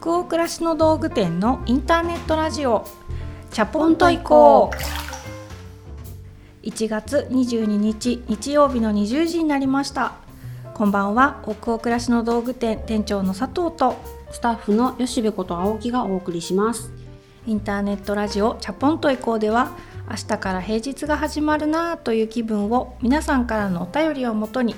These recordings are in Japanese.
北欧暮らしの道具店のインターネットラジオ。チャポンと行こう。1月22日日曜日の20時になりました。こんばんは。北欧暮らしの道具店店長の佐藤とスタッフの吉部こと青木がお送りします。インターネットラジオチャポンと行こうでは明日から平日が始まるなという気分を皆さんからのお便りをもとに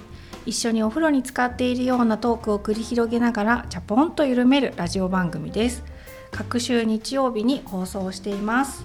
一緒にお風呂に使っているようなトークを繰り広げながらチャポンと緩めるラジオ番組です。各週日曜日に放送しています。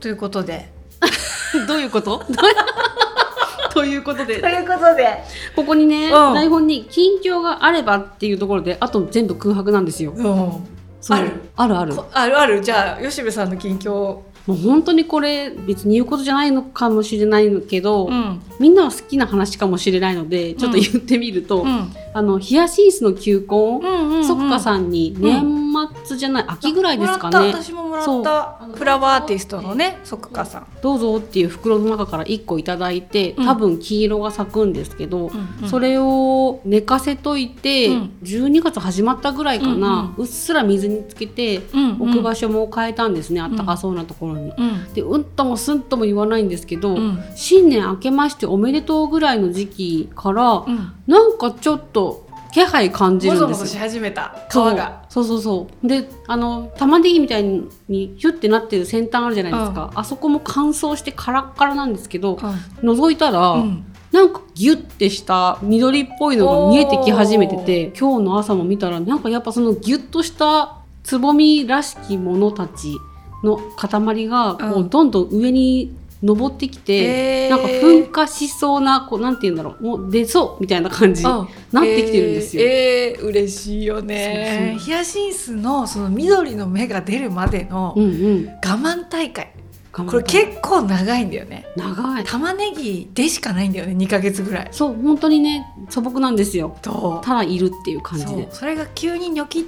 ということで。どういうこと？ということで。ということで。ここにね、うん。台本に近況があればっていうところであと全部空白なんですよ。うん。ある。あるある。こあるある。じゃあ吉部さんの近況もう本当にこれ別に言うことじゃないのかもしれないけど、ん。みんなは好きな話かもしれないのでちょっと言ってみると、うん。あのヒヤシンスの球根を、うんうん。そっかさんに年末じゃない、秋ぐらいですかね。もらった。私ももらった。フラワーアーティストのねそっかさん。どうぞっていう袋の中から1個いただいてうん。多分黄色が咲くんですけど、うんうん。それを寝かせといて、うん。12月始まったぐらいかな、うんうん。うっすら水につけて置く場所も変えたんですね、あったかそうなところに。うん。でうんともすんとも言わないんですけど、うん。新年明けましておめでとうぐらいの時期から、うん。なんかちょっと気配感じもるんですよ。ぞもぞし始めた。皮そう。が。そうそうそう。であの玉ねぎみたいにヒュッてなってる先端あるじゃないですか、あそこも乾燥してカラッカラなんですけど、覗いたら、うん。なんかギュッてした緑っぽいのが見えてき始めてて今日の朝も見たらなんかやっぱそのギュッとしたつぼみらしきものたちの塊がこううん。どんどん上に登ってきて、へー。なんか噴火しそうなこうなんて言うんだろうもう出そうみたいな感じなってきてるんですよ。えー。えー嬉しいよね。ヒヤシンスのその緑の芽が出るまでのうんうん、我慢大会。ここれ結構長いんだよね。長い。玉ねぎでしかないんだよね2ヶ月ぐらい。そう本当にね素朴なんですよ。とただいるっていう感じで。それが急にニョキっ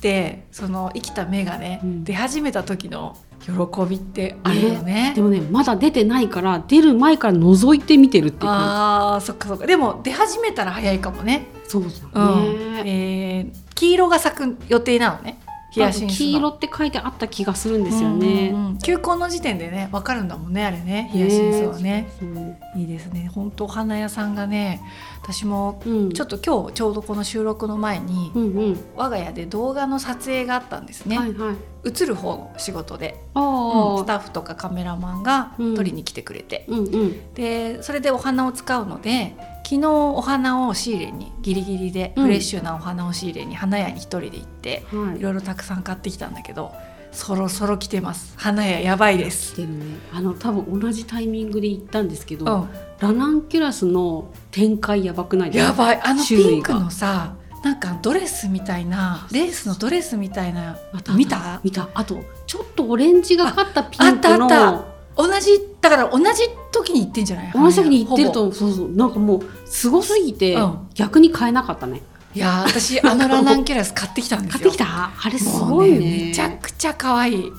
てその生きた芽がね、うん。出始めた時の喜びってあるよね。でもねまだ出てないから出る前から覗いて見てるっていう感あーそっかそっか。でも出始めたら早いかもね、じそうだうんね、えー黄色が咲く予定なのねヒヤシンスの黄色って書いてあった気がするんですよね。うんうんうん。球根の時点でね分かるんだもんねあれねヒヤシンスはね。いいですね。本当お花屋さんがね私もうん、ちょっと今日ちょうどこの収録の前に、うんうん、我が家で動画の撮影があったんですね、はいはい。映る方の仕事で、うん。スタッフとかカメラマンがうん。撮りに来てくれて、うんうん、でそれでお花を使うので昨日お花を仕入れにギリギリでうんフレッシュなお花を仕入れに花屋に一人で行って、はいい。ろいろたくさん買ってきたんだけどそろそろ来てます花屋やばいです来。てるね。あの多分同じタイミングで行ったんですけど、うん、ラナンキュラスの展開やばくないですか？やばいあのピンクのさなんかドレスみたいなレースのドレスみたいな見た？見た。あとちょっとオレンジがかったピンクの。あったあった同じだから同じ時に行ってんじゃない？同じ時に行ってるとそうそう。なんかもうすごすぎて、うん。逆に買えなかったね。いやー私あのラナンキュラス買ってきたんですよ。買ってきた？あれすもごいね。うねめちゃくちゃ可愛い。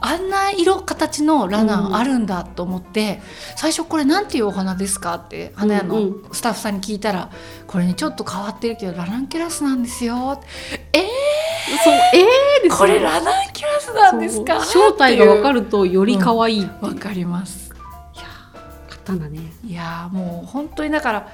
あんな色形のラナンあるんだと思って、最初これなんていうお花ですかって花屋のうんうスタッフさんに聞いたら、これねちょっと変わってるけどラナンキュラスなんですよえそうえーですー、これラナンキュラスなんですか？正体が分かるるとより可愛いっていう。わかります。いやー買ったんだね。いやーもう本当にだから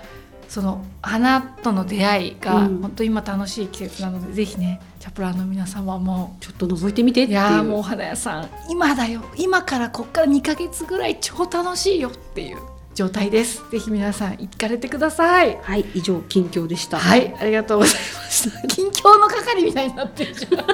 その花との出会いがうん。本当今楽しい季節なので、ぜひねチャプラーの皆様もちょっと覗いてみていう。いやーもうお花屋さん。今だよ。今からこっから2ヶ月ぐらい超楽しいよっていう状態です。ぜひ皆さん行かれてください。はい以上近況でした。はいありがとうございました。近況の係みたいになってるじゃん。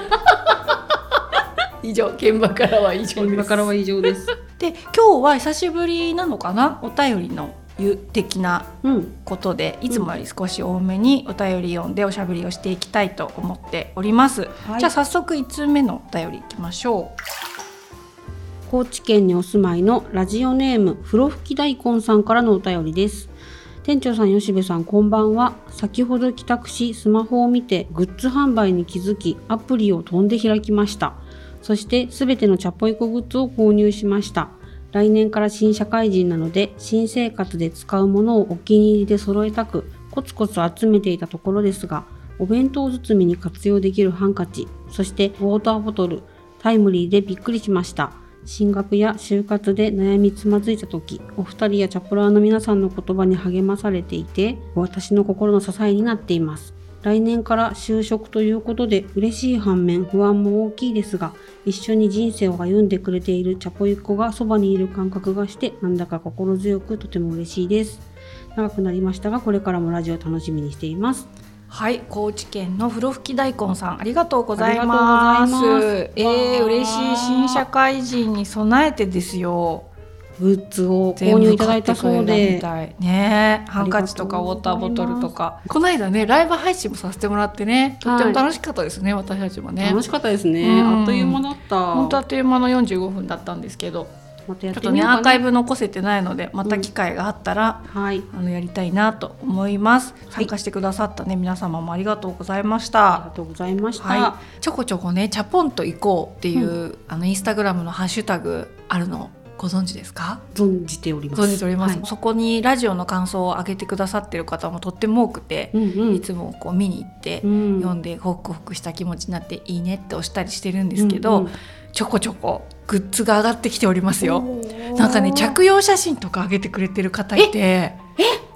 以上現場からは以上です。現場からは以上です。で今日は久しぶりなのかな？お便りのゆ的なうん。ことでいつもより少し多めにお便り読んでおしゃべりをしていきたいと思っております、はい。じゃあ早速1通目のお便りいきましょ高知県にお住まいのラジオネームふろふき大根さんからのお便りです。店長さん吉部さんこんばんは。先ほど帰宅しスマホを見てグッズ販売に気づきアプリを飛んで開きました。そしてすべてのチャポイコグッズを購入しました。来年から新社会人なので新生活で使うものをお気に入りで揃えたくコツコツ集めていたところですがお弁当包みに活用できるハンカチそしてウォーターボトルタイムリーでびっくりしました。進学や就活で悩みつまずいた時お二人やチャプラーの皆さんの言葉に励まされていて私の心の支えになっています。来年から就職ということで嬉しい反面不安も大きいですが一緒に人生を歩んでくれているチャポユッコがそばにいる感覚がしてなんだか心強くとても嬉しいです。長くなりましたがこれからもラジオ楽しみにしています。はい、高知県の風呂吹き大根さんありがとうございます。えー、嬉しい新社会人に備えてですよ。グッズを購入いただいたそうで。ね。ハンカチとかウォーターボトルとか。この間ねライブ配信もさせてもらってねとっても楽しかったですね、私たちもね。楽しかったですね、うん。あっという間だった。本当あっという間の45分だったんですけどまたやっちょってみようかな。アーカイブ残せてないのでまた機会があったら、はい。あのやりたいなと思います。参加してくださったね。皆様もありがとうございました。ありがとうございました、はい、ちょこちょこね「チャポンと行こう」っていう、あのインスタグラムのハッシュタグあるのご存知ですか？存じております。存じております、はい。そこにラジオの感想を上げてくださってる方もとっても多くて、うんうん。いつもこう見に行って、うん。読んでホクホクした気持ちになっていいねって押したりしてるんですけど、うんうん。ちょこちょこグッズが上がってきておりますよ。なんかね着用写真とか上げてくれてる方いて。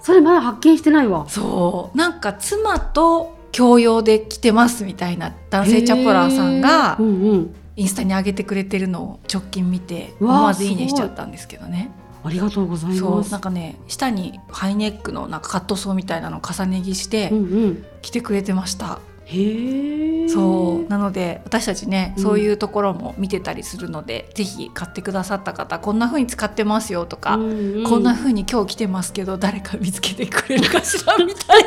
それまだ発見してないわ。そう。なんか妻と共用で着てますみたいな男性チャポラーさんがへー。うんうん。インスタに上げてくれてるのを直近見て思わずいいねしちゃったんですけどね。ありがとうございそうますなんかね下にハイネックのなんかカットソーみたいなのを重ね着してうんうん。着てくれてました、へえそうなので私たちね、うん。そういうところも見てたりするのでぜひ買ってくださった方こんな風に使ってますよとか、うんうん。こんな風に今日着てますけど誰か見つけてくれるかしらみたい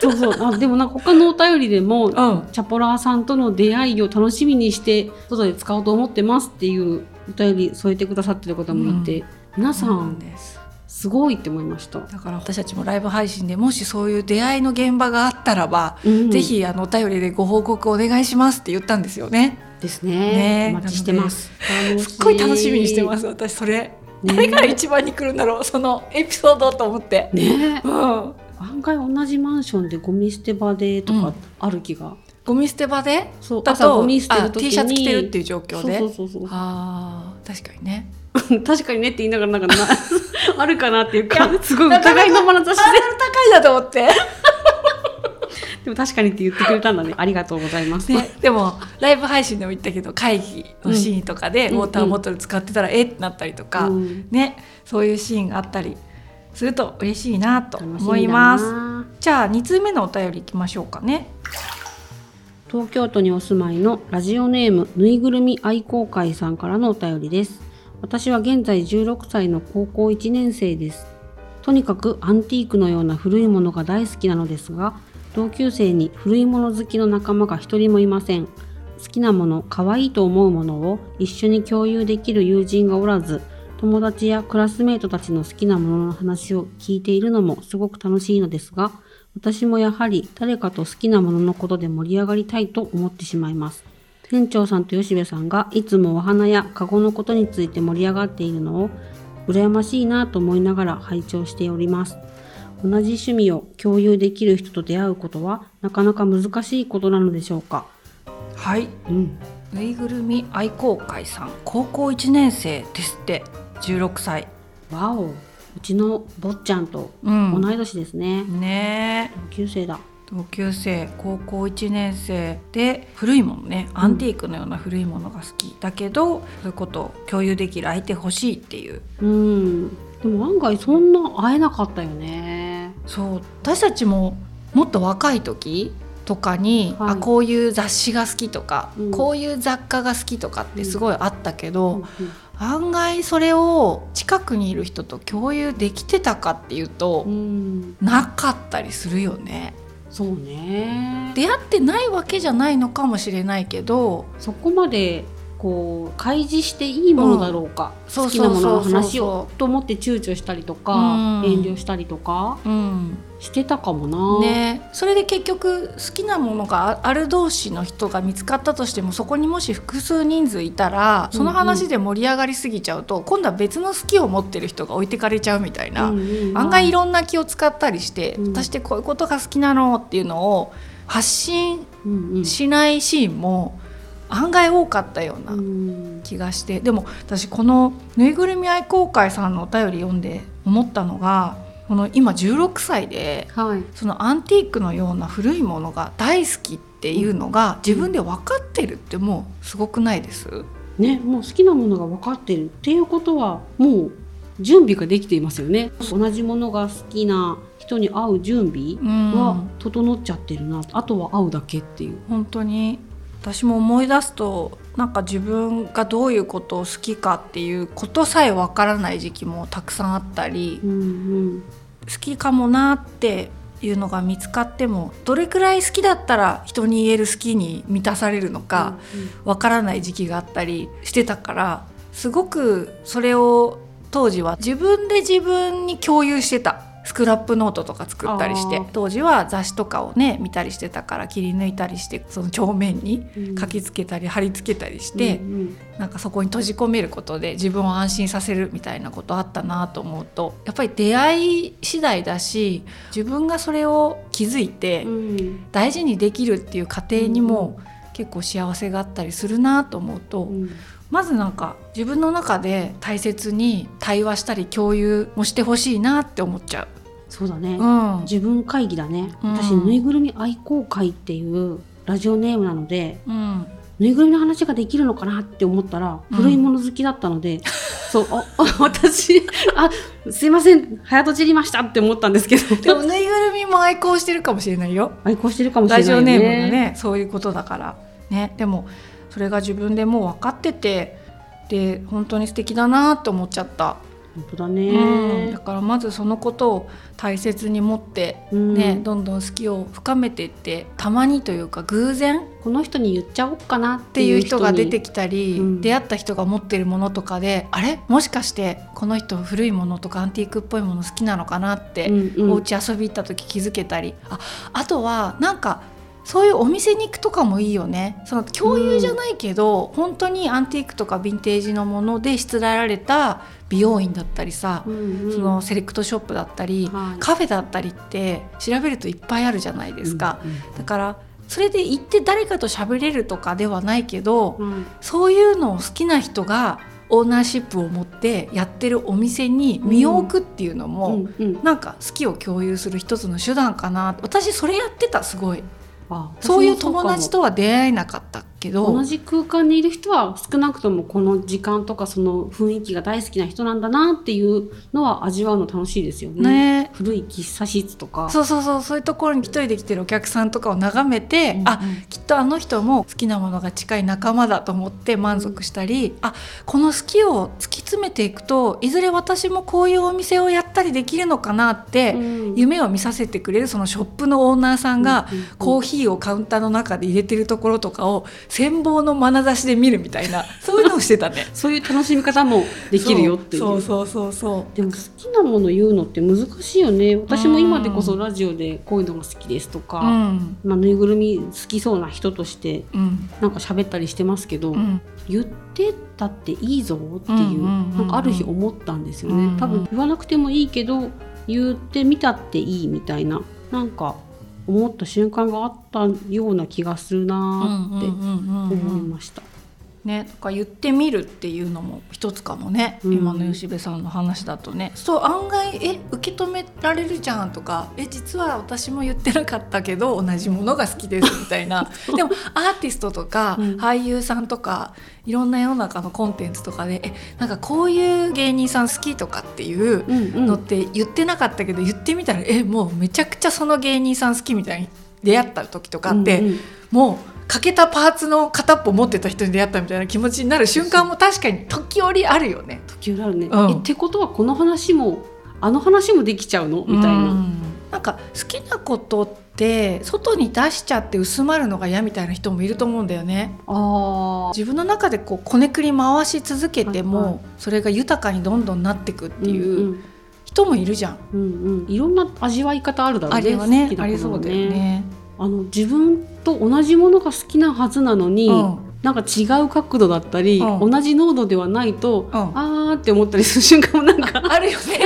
そうそう。あでもなんか他のお便りでも、な。うん。チャポラーさんとの出会いを楽しみにして外で使おうと思ってますっていうお便り添えてくださってる方もいて、皆さそうなんんですすごいって思いました、だから私たちもライブ配信でもしそういう出会いの現場があったらば、うんぜひあのお便りでご報告お願いしますって言ったんですよね。ですね。ね。お待ちしてます。すっごい楽しみにしてます私それ。ね。誰が一番に来るんだろうそのエピソードと思って。ね。うん。案外同じマンションでゴミ捨て場でとかうん。ある気が、ゴミ捨て場で？そうだと朝ゴミ捨てる時にあ T シャツ着てるっていう状況で？そうそうそうあ確かにね。確かにねって言いながらなんかな あるかなっていうかすごい疑いの眼差しハードル高いなと思って。で でも確かにって言ってくれたんだね。ありがとうございます、ね、でもライブ配信でも言ったけど会議のシーンとかでうんウォーターボトル使ってたら、えってなったりとか、うん。ねそういうシーンがあったりすると嬉しいなと思います。じゃあ2通目のお便りいきましょうかね。東京都にお住まいのラジオネームぬいぐるみ愛好会さんからのお便りです私は現在16歳の高校1年生ですとにかくアンティークのような古いものが大好きなのですが同級生に古いもの好きの仲間が一人もいません好きなもの可愛いと思うものを一緒に共有できる友人がおらず友達やクラスメートたちの好きなものの話を聞いているのもすごく楽しいのですが私もやはり誰かと好きなもののことで盛り上がりたいと思ってしまいます。店長さんと吉部さんがいつもお花やカゴのことについて盛り上がっているのを羨ましいなと思いながら拝聴しております。同じ趣味を共有できる人と出会うことはなかなか難しいことなのでしょうか？はいうん。ぬいぐるみ愛好会さん高校1年生ですって16歳。わお。うちの坊ちゃんとうん同い年ですね。ねえ同級生だ。同級生高校1年生で古いものねアンティークのような古いものが好きだけど、そういうことを共有できる相手欲しいっていううん。でも案外そんな会えなかったよね。そう私たちももっと若い時とかに、はいあこういう雑誌が好きとか、うんこういう雑貨が好きとかってすごいあったけど、うん案外それを近くにいる人と共有できてたかっていうと、うん。なかったりするよね。そうね。出会ってないわけじゃないのかもしれないけどそこまでこう開示していいものだろうか、好きなものの話をと思って躊躇したりとか、うん。遠慮したりとか、うん、してたかもな。ね、それで結局好きなものがある同士の人が見つかったとしてもそこにもし複数人数いたらその話で盛り上がりすぎちゃうと、今度は別の好きを持ってる人が置いてかれちゃうみたいな、うんうん案外いろんな気を使ったりして、うん。私ってこういうことが好きなのっていうのを発信うんうんしないシーンも案外多かったようなうん。気がして、でも私このぬいぐるみ愛好会さんのお便り読んで思ったのがこの今16歳ではい。そのアンティークのような古いものが大好きっていうのが自分で分かってるってもうすごくないです？ね、もう好きなものが分かってるっていうことはもう準備ができていますよね。同じものが好きな人に会う準備うんは整っちゃってるな、あとは会うだけっていう。本当に私も思い出すとなんか自分がどういうことを好きかっていうことさえ分からない時期もたくさんあったりうんうん好きかもなっていうのが見つかってもどれくらい好きだったら人に言える好きに満たされるのかわからない時期があったりしてたからすごくそれを当時は自分で自分に共有してた。スクラップノートとか作ったりして当時は雑誌とかをね見たりしてたから切り抜いたりしてその帳面にうん。書きつけたり貼り付けたりして、うんうん。なんかそこに閉じ込めることで自分を安心させるみたいなことあったなと思うとやっぱり出会い次第だし自分がそれを気づいてうん。大事にできるっていう過程にも結構幸せがあったりするなと思うと、うん。まずなんか自分の中で大切に対話したり共有もしてほしいなって思っちゃそうだね、う。うん。自分会議だね、うん。私ぬいぐるみ愛好会っていうラジオネームなのでうん。ぬいぐるみの話ができるのかなって思ったらうん。古いもの好きだったので、そう私あすいません。早とちりましたって思ったんですけど。でもぬいぐるみも愛好してるかもしれないよ。愛好してるかもしれラジオないよねネームがねそういうことだからね。でもそれが自分でもう分かっててで本当に素敵だなと思っちゃった、本当だうん、ねだからまずそのことを大切に持って、うん。ねどんどん好きを深めていってたまにというか偶然っこの人に言っちゃおうかなってていう人人が出てききたり、うん。出会った人が持ってるものとかであれ？もしかしてこの人古いものとかアンティークっぽいもの好きなのかなって、うんうん。お家遊び行った時気づけたり。ああとはなんかそういうお店に行くとかもいいよね。その共有じゃないけど、本当にアンティークとかヴィンテージのものでしつらえられた美容院だったりさ、うんうん。そのセレクトショップだったり、はい。カフェだったりって調べるといっぱいあるじゃないですか、うんだからそれで行って誰かと喋れるとかではないけど、うん。うんそういうのを好きな人がオーナーシップを持ってやってるお店に身を置くっていうのも、うんうん。なんか好きを共有する一つの手段かな。私それやってたすごい。あそういう友達とは出会えなかった。けど同じ空間にいる人は少なくともこの時間とかその雰囲気が大好きな人なんだなっていうのは味わうの楽しいですよね。ね。古い喫茶室とか。そうそうそう。そういうところに一人で来てるお客さんとかを眺めて、うんうん。あきっとあの人も好きなものが近い仲間だと思って満足したり、あこの好きを突き詰めていくといずれ私もこういうお店をやったりできるのかなって、うん。夢を見させてくれるそのショップのオーナーさんが、うんうん。コーヒーをカウンターの中で入れてるところとかを羨望の眼差しで見るみたいな そういうのをしてたね。そういう楽しみ方もできるよっていう。そうそうそうそう。でも好きなもの言うのって難しいよね。私も今でこそラジオでこういうのが好きですとか、うん。まあ、ぬいぐるみ好きそうな人としてうん。なんか喋ったりしてますけど、うん。言ってたっていいぞっていう,、うんうんうんうん。なんかある日思ったんですよね、うんうん。多分言わなくてもいいけど言ってみたっていいみたいな。なんか思った瞬間があったような気がするなーって思いました。ね、とか言ってみるっていうのも一つかもね、うん。今の吉部さんの話だとね。そう案外え受け止められるじゃんとか。え実は私も言ってなかったけど同じものが好きですみたいな。でもアーティストとか、うん。俳優さんとかいろんな世の中のコンテンツとかでえなんかこういう芸人さん好きとかっていううんうん。のって言ってなかったけど言ってみたらえもうめちゃくちゃその芸人さん好きみたいに出会った時とかって、うんうん。もう欠けたパーツの片っぽ持ってた人に出会ったみたいな気持ちになる瞬間も確かに時折あるよね。時折あるね、うんえってことはこの話もあの話もできちゃうの？みたいな。うんなんか好きなことって外に出しちゃって薄まるのが嫌みたいな人もいると思うんだよね。あ自分の中でこうこねくり回し続けても、はいはいそれが豊かにどんどんなっていくっていう、んん人もいるじゃん。うんうん、いろんな味わい方あるだろうね。あれはね好きなものありそうだよね。あの自分と同じものが好きなはずなのに、うんなんか違う角度だったり、うん同じ濃度ではないと、うんあーって思ったりする瞬間もなんか、あるよね。そうそ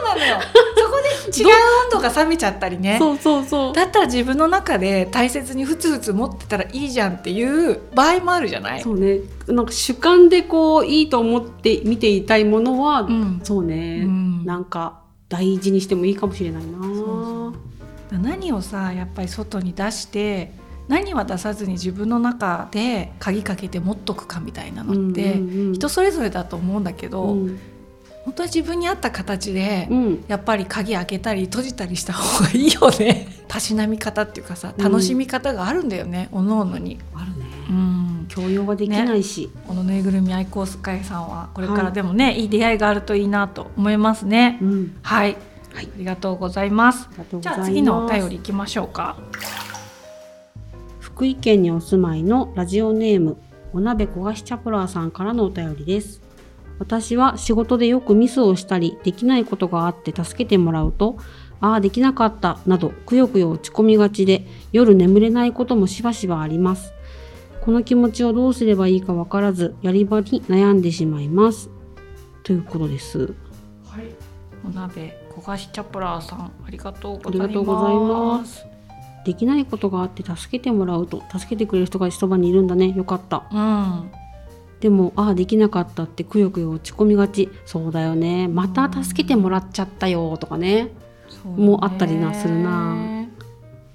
うなのよ。そこで違う温度が冷めちゃったりね。そうそうそう。だったら自分の中で大切にふつふつ持ってたらいいじゃんっていう場合もあるじゃない？そうね、なんか主観でこういいと思って見ていたいものは、うんそうね、うんなんか大事にしてもいいかもしれないな。そう何をさやっぱり外に出して何は出さずに自分の中で鍵かけて持っとくかみたいなのって、うんうんうん。人それぞれだと思うんだけど、うん。本当に自分に合った形で、うん。やっぱり鍵開けたり閉じたりした方がいいよね。たしなみ方っていうかさ楽しみ方があるんだよね、おのおのに。あるね。うん。強要はできないし、このぬいぐるみ愛好会さんはこれからでもね、い、い出会いがあるといいなと思いますね。うん、はい、はい。ありがとうございます。じゃ。あ次のお便りいきましょうか。福井県にお住まいのラジオネームお鍋焦がしチャプラーさんからのお便りです。私は仕事でよくミスをしたりできないことがあって助けてもらうとああできなかったなどくよくよ落ち込みがちで夜眠れないこともしばしばあります。この気持ちをどうすればいいかわからずやり場に悩んでしまいます。ということです。はい、お鍋焦がしチャプラーさんありがとうございます。できないことがあって助けてもらうと助けてくれる人がそばにいるんだね。よかった。うん、でもああできなかったってくよくよ落ち込みがち。そうだよね。また助けてもらっちゃったよとかね。そうね。もうあったりなするな。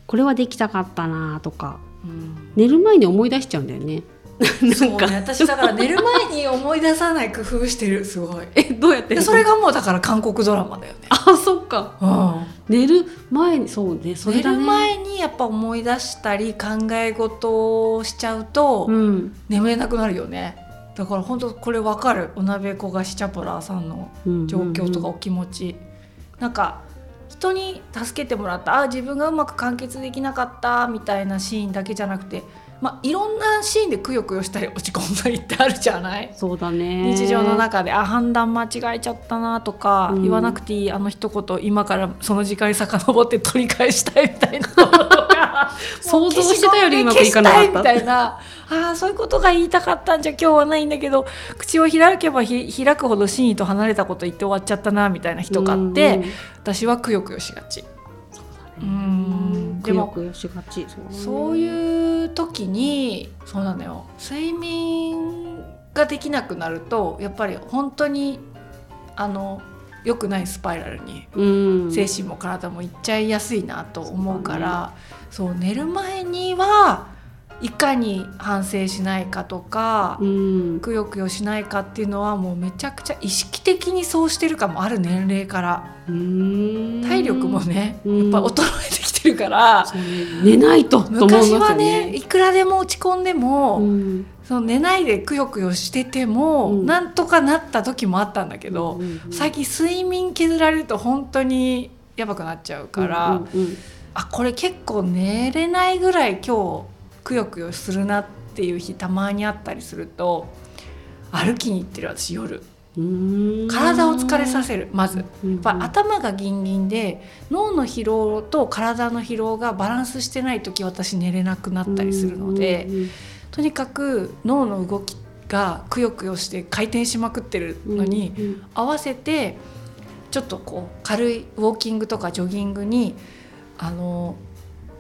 これはできたかったなとか。うん、寝る前に思い出しちゃうんだよね そうね、私だから寝る前に思い出さない工夫してる。すごい。えどうやってでそれがもうだから韓国ドラマだよね。あそっか。うん、寝る前にそうねそれ寝るだね前にやっぱ思い出したり考え事をしちゃうと、うん。眠れなくなるよね。だから本当これわかる。お鍋焦がしチャプラーさんのうん。状況とかお気持ち、なんか人に助けてもらった。あ自分がうまく完結できなかったみたいなシーンだけじゃなくて、まあ、いろんなシーンでくよくよしたり落ち込んだりってあるじゃない？そうだね。日常の中であ判断間違えちゃったなとか、うん。言わなくていいあの一言今からその時間に遡って取り返したいみたいなこととか。想像してたよりうまくいかなかった。みたいな。あーそういうことが言いたかったんじゃ今日はないんだけど口を開けばひ開くほど真意と離れたこと言って終わっちゃったなみたいな日とかって、うん私はくよくよしがち。うん。くでもよくよしがち。そうだねそういう時にそうなのよ。睡眠ができなくなるとやっぱり本当にあの良くないスパイラルにうん。精神も体もいっちゃいやすいなと思うから、そう寝る前にはいかに反省しないかとか、うん。くよくよしないかっていうのはもうめちゃくちゃ意識的にそうしてるかもある年齢から。うん。体力もね、うん。やっぱ衰えてるから。寝ないとと思いますよ昔はねいくらでも落ち込んでも、うん。その寝ないでくよくよしてても、うん。なんとかなった時もあったんだけど、うんうん最近睡眠削られると本当にやばくなっちゃうから、うんうんうん。あこれ結構寝れないぐらい今日くよくよするなっていう日たまにあったりすると歩きに行ってる私夜。うん体を疲れさせる。まず。うん。やっぱ頭がギンギンで脳の疲労と体の疲労がバランスしてない時私寝れなくなったりするので、うんとにかく脳の動きがくよくよして回転しまくってるのに、合わせてちょっとこう軽いウォーキングとかジョギングにあの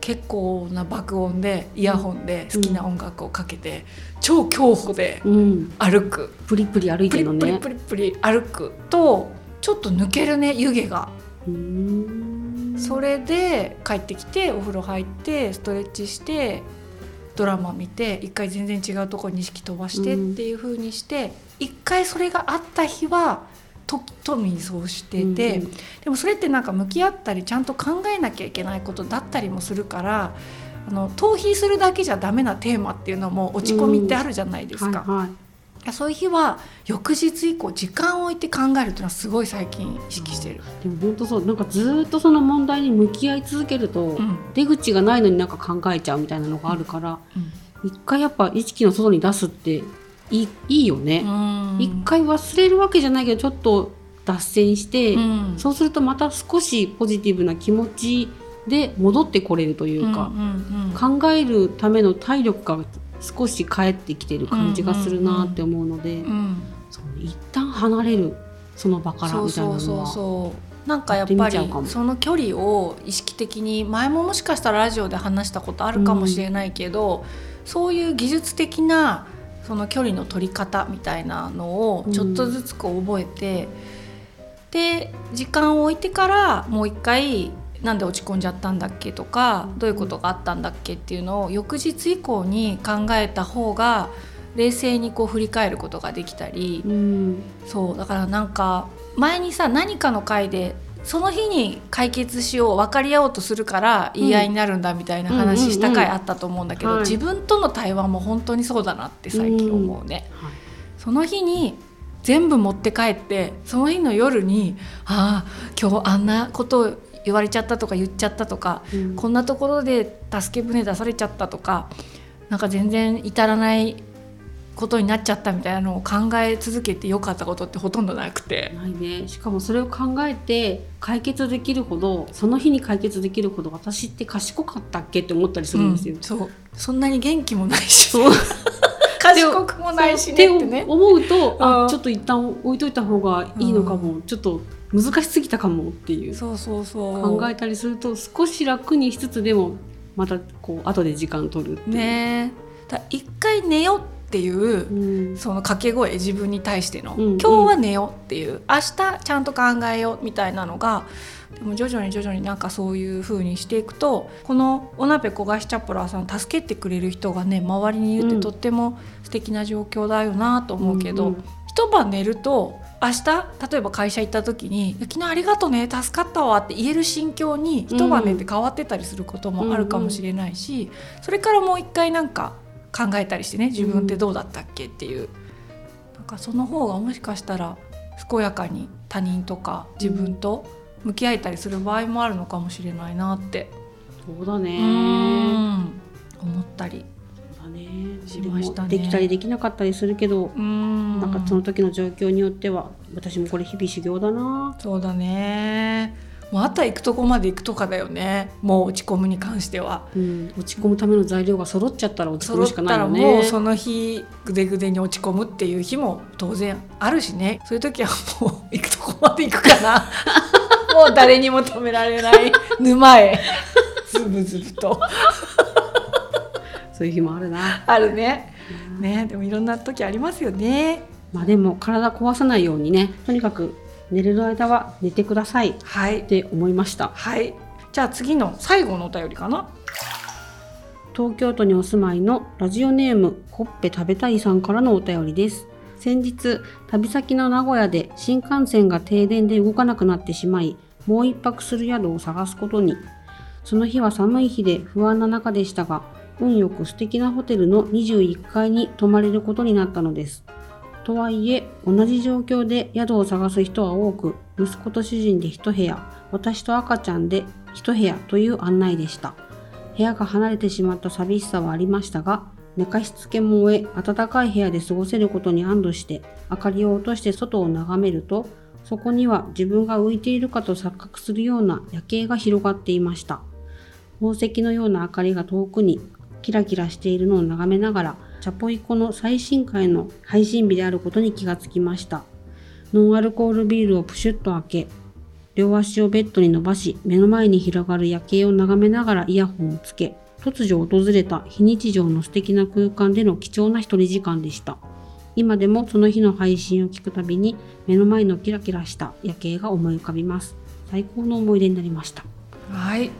結構な爆音でイヤホンで好きな音楽をかけて、超競歩でうん。歩く、プリプリ歩いプリてるのね。プリプリプリ歩くとちょっと抜けるね湯気が。うん。それで帰ってきてお風呂入ってストレッチしてドラマ見て一回全然違うところに意識飛ばしてっていう風にして一、回それがあった日はととみにそうしてて、うんうんでもそれってなんか向き合ったりちゃんと考えなきゃいけないことだったりもするからあの逃避するだけじゃダメなテーマっていうのも落ち込みってあるじゃないですか。はいはいそういう日は翌日以降時間を置いて考えるっていうのはすごい最近意識してる。でも本当そうなんかずっとその問題に向き合い続けると、うん出口がないのになんか考えちゃうみたいなのがあるから、うん一回やっぱ意識の外に出すっていいいいよね。うん。一回忘れるわけじゃないけどちょっと脱線して、うん。そうするとまた少しポジティブな気持ちで戻ってこれるというか、うんうんうん考えるための体力が少し返ってきてる感じがするなって思うので、うんそう一旦離れるその場からみたいなのはそうそうそうなんかやっぱりその距離を意識的に前ももしかしたらラジオで話したことあるかもしれないけど、そういう技術的なその距離の取り方みたいなのをちょっとずつこう覚えて、で時間を置いてからもう一回なんで落ち込んじゃったんだっけとかどういうことがあったんだっけっていうのを翌日以降に考えた方が冷静にこう振り返ることができたり、うん。そうだからなんか前にさ何かの回でその日に解決しよう分かり合おうとするから言い合いになるんだみたいな話した回あったと思うんだけど、自分との対話も本当にそうだなって最近思うね。はい。その日に全部持って帰ってその日の夜に「ああ今日あんなこと言われちゃった」とか言っちゃったとかうん。こんなところで助け舟出されちゃったとかなんか全然至らないことになっちゃったみたいなのを考え続けてよかったことってほとんどなくて。ないね。しかもそれを考えて解決できるほどその日に解決できるほど私って賢かったっけって思ったりするんですよ。うん。そう。そんなに元気もないし。賢くもないしね。ってね。思うとうん。あちょっと一旦置いといた方がいいのかも、ちょっと難しすぎたかもっていう。そうそうそう。考えたりすると少し楽にしつつでもまたこう後で時間取るっていう。ねだ一回寝ようっていううん。その掛け声自分に対しての、うん今日は寝ようっていう明日ちゃんと考えようみたいなのがでも徐々に徐々になんかそういう風にしていくとこのお鍋焦がしチャプラーさん助けてくれる人がね周りにいるってうん。とっても素敵な状況だよなと思うけど、うんうん。一晩寝ると明日例えば会社行った時に「昨日ありがとうね助かったわ」って言える心境に一晩寝て変わってたりすることもあるかもしれないし、それからもう一回なんか考えたりしてね自分ってどうだったっけっていう、なんかその方がもしかしたら健やかに他人とか自分と向き合えたりする場合もあるのかもしれないなって、そうだね。うん。思ったり。そうだね。しましたね。できたりできなかったりするけど、うん。なんかその時の状況によっては私もこれ日々修行だな。そうだねもうあとは行くとこまで行くとかだよね。もう落ち込むに関しては。うん、落ち込むための材料が揃っちゃったら落ち込むしかないよね。もうその日ぐでぐでに落ち込むっていう日も当然あるしね。そういう時はもう行くとこまで行くかな。もう誰にも止められない。沼へ。ズブズブと。そういう日もあるな。あるね。ねでもいろんな時ありますよね。まあでも体壊さないようにね、とにかく寝れる間は寝てくださいっはいて思いました。はいじゃあ次の最後のお便りかな東京都にお住まいのラジオネームほっぺ食べたいさんからのお便りです。先日、旅先の名古屋で新幹線が停電で動かなくなってしまい、もう一泊する宿を探すことに。その日は寒い日で不安な中でしたが、運よく素敵なホテルの21階に泊まれることになったのです。とはいえ、同じ状況で宿を探す人は多く、息子と主人で一部屋、私と赤ちゃんで一部屋という案内でした。部屋が離れてしまった寂しさはありましたが、寝かしつけも終え、暖かい部屋で過ごせることに安堵して、明かりを落として外を眺めると、そこには自分が浮いているかと錯覚するような夜景が広がっていました。宝石のような明かりが遠くにキラキラしているのを眺めながら、チャポイコの最新回の配信日であることに気がつきました。ノンアルコールビールをプシュッと開け、両足をベッドに伸ばし、目の前に広がる夜景を眺めながらイヤホンをつけ、突如訪れた非日常の素敵な空間での貴重な一人時間でした。今でもその日の配信を聞くたびに目の前のキラキラした夜景が思い浮かびます。最高の思い出になりました。はい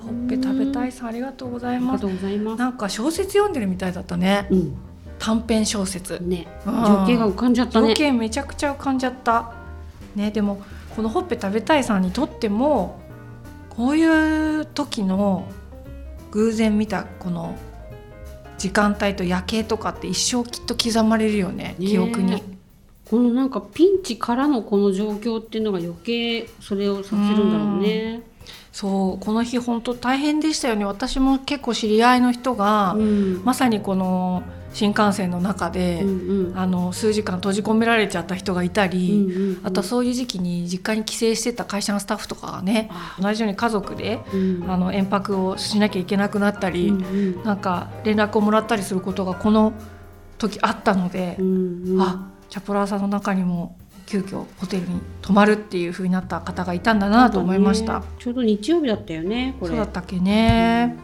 ほっぺ食べたいす。さんありがとうございありがますとうございます。なんか小説読んでるみたいだったねうん。短編小説ね。うん情景が浮かんじゃったね。情景めちゃくちゃ浮かんじゃったねでもこのほっぺ食べたいさんにとってもこういう時の偶然見たこの時間帯と夜景とかって一生きっと刻まれるよねね記憶に。このなんかピンチからのこの状況っていうのが余計それをさせるんだろうね。そうこの日本当大変でしたよね。私も結構知り合いの人が、うん。まさにこの新幹線の中で、うんうん。あの数時間閉じ込められちゃった人がいたり、うんうんうん。あとはそういう時期に実家に帰省してた会社のスタッフとかがねあ。同じように家族でうん。あの延泊をしなきゃいけなくなったり、うんうん。なんか連絡をもらったりすることがこの時あったので、うんうん。あチャポラーさんの中にも急遽ホテルに泊まるっていう風になった方がいたんだなと思いました。ね。ちょうど日曜日だったよねこれ。そうだったっけね、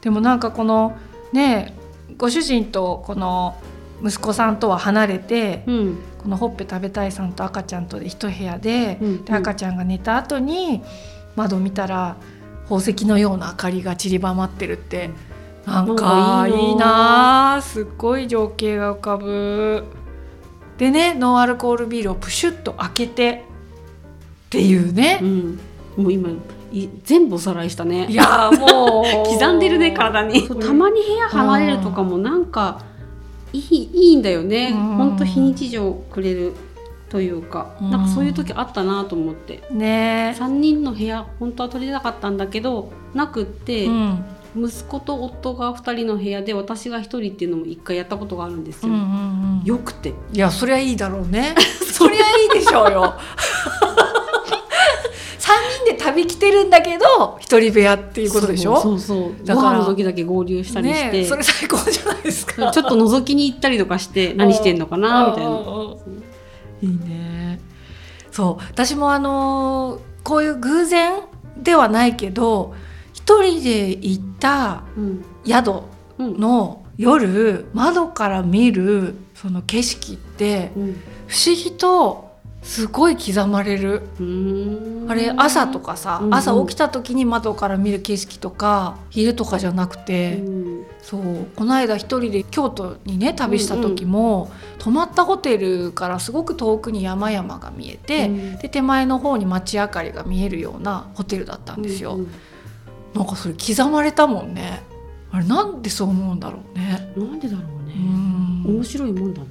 でもなんかこのねご主人とこの息子さんとは離れて、うん。このほっぺ食べたいさんと赤ちゃんとで一部屋で,、うんで赤ちゃんが寝た後に窓見たら宝石のような明かりが散りばまってるって。なんかいいないいなあ。すっごい情景が浮かぶ。でねノンアルコールビールをプシュッと開けてっていうね。う、ん。もう今い全部おさらいしたね。いやーもう。刻んでるね体に。たまに部屋離れるとかもなんかいいいいんだよね。うん。ほんと非日常くれるというか。うん。なんかそういう時あったなと思って。ね。3人の部屋本当は取りたかったんだけどなくって、うん息子と夫が2人の部屋で私が1人っていうのも1回やったことがあるんですよ、うんうんうん。よくて。いやそりゃいいだろうね。そりゃいいでしょうよ。三人で旅来てるんだけど一人部屋っていうことでしょ？そうそうそう。だからご飯の時だけ合流したりして、ねえそれ最高じゃないですか。ちょっと覗きに行ったりとかして何してんのかなみたいな。いいね。そう。私もあのーこういう偶然ではないけど一人で行ったうん宿うんの夜窓から見るその景色ってうん不思議とすごい刻まれる。あれ朝とかさ、うんうん。朝起きた時に窓から見る景色とか昼とかじゃなくうて、ん。そうこの間一人で京都にね旅した時も、泊まったホテルからすごく遠くに山々が見えて、うん。で手前の方に街明かりが見えるようなホテルだったんですよ。うんなんかそれ刻まれたもんねあれなんでそう思うんだろうね。なんでだろううね。ん面白いもんだね。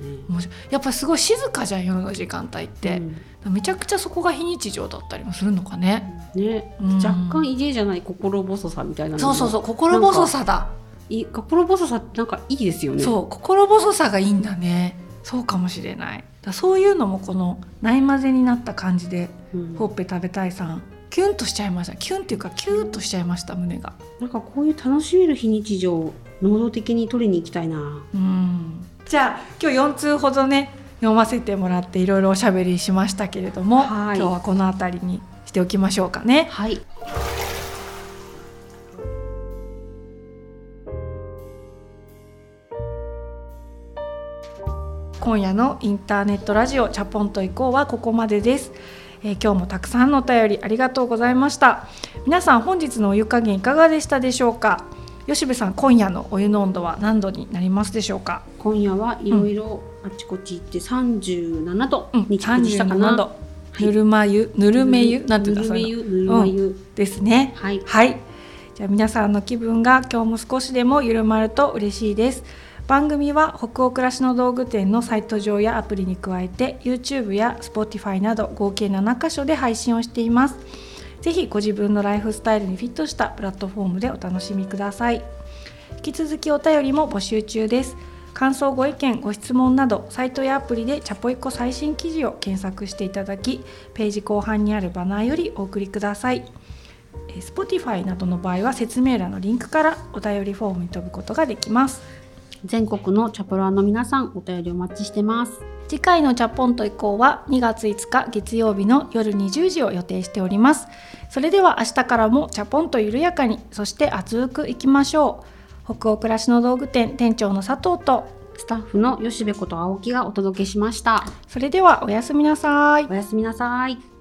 やっぱりすごい静かじゃん夜の時間帯って、めちゃくちゃそこが非日常だったりもするのかね。うんね、うん若干家じゃない心細さみたいなそうそうそう心細さだ。い心細さってなんかいいですよね。そう心細さがいいんだねそうかもしれないだそういうのもこのない混ぜになった感じでうんほっぺ食べたいさんキュンとしちゃいました。キュンっていうかキューッとしちゃいました胸が。なんかこういう楽しめる非日常を能動的に取りに行きたいな。うん。じゃあ今日4通ほどね読ませてもらっていろいろおしゃべりしましたけれども、はい。今日はこの辺りにしておきましょうかね。はい。今夜のインターネットラジオチャポンと行こうはここまでです、えー今日もたくさんのお便りありがとうございました。皆さん本日のお湯加減いかがでしたでしょうか？吉部さん今夜のお湯の温度は何度になりますでしょうか？今夜はいろいろあちこち行って37度うんに着地したかな？37度。ぬるま湯ぬるめ湯なんて言うんだそういうのぬるま湯。ですね。はい。はい。じゃあ皆さんの気分が今日も少しでも緩まると嬉しいです番組は北欧暮らしの道具店のサイト上やアプリに加えて YouTube や Spotify など合計7カ所で配信をしています。ぜひご自分のライフスタイルにフィットしたプラットフォームでお楽しみください。引き続きお便りも募集中です。感想ご意見ご質問などサイトやアプリでチャポイコ最新記事を検索していただきページ後半にあるバナーよりお送りください。Spotify などの場合は説明欄のリンクからお便りフォームに飛ぶことができます。全国のチャプラーの皆さんお便りお待ちしてます。次回のチャポンと以降は2月5日月曜日の夜20時を予定しておりますそれでは明日からもチャポンと緩やかにそして熱くいきましょう北欧暮らしの道具店店長の佐藤とスタッフの吉部こと青木がお届けしました。それではおやすみなさいおやすみなさい。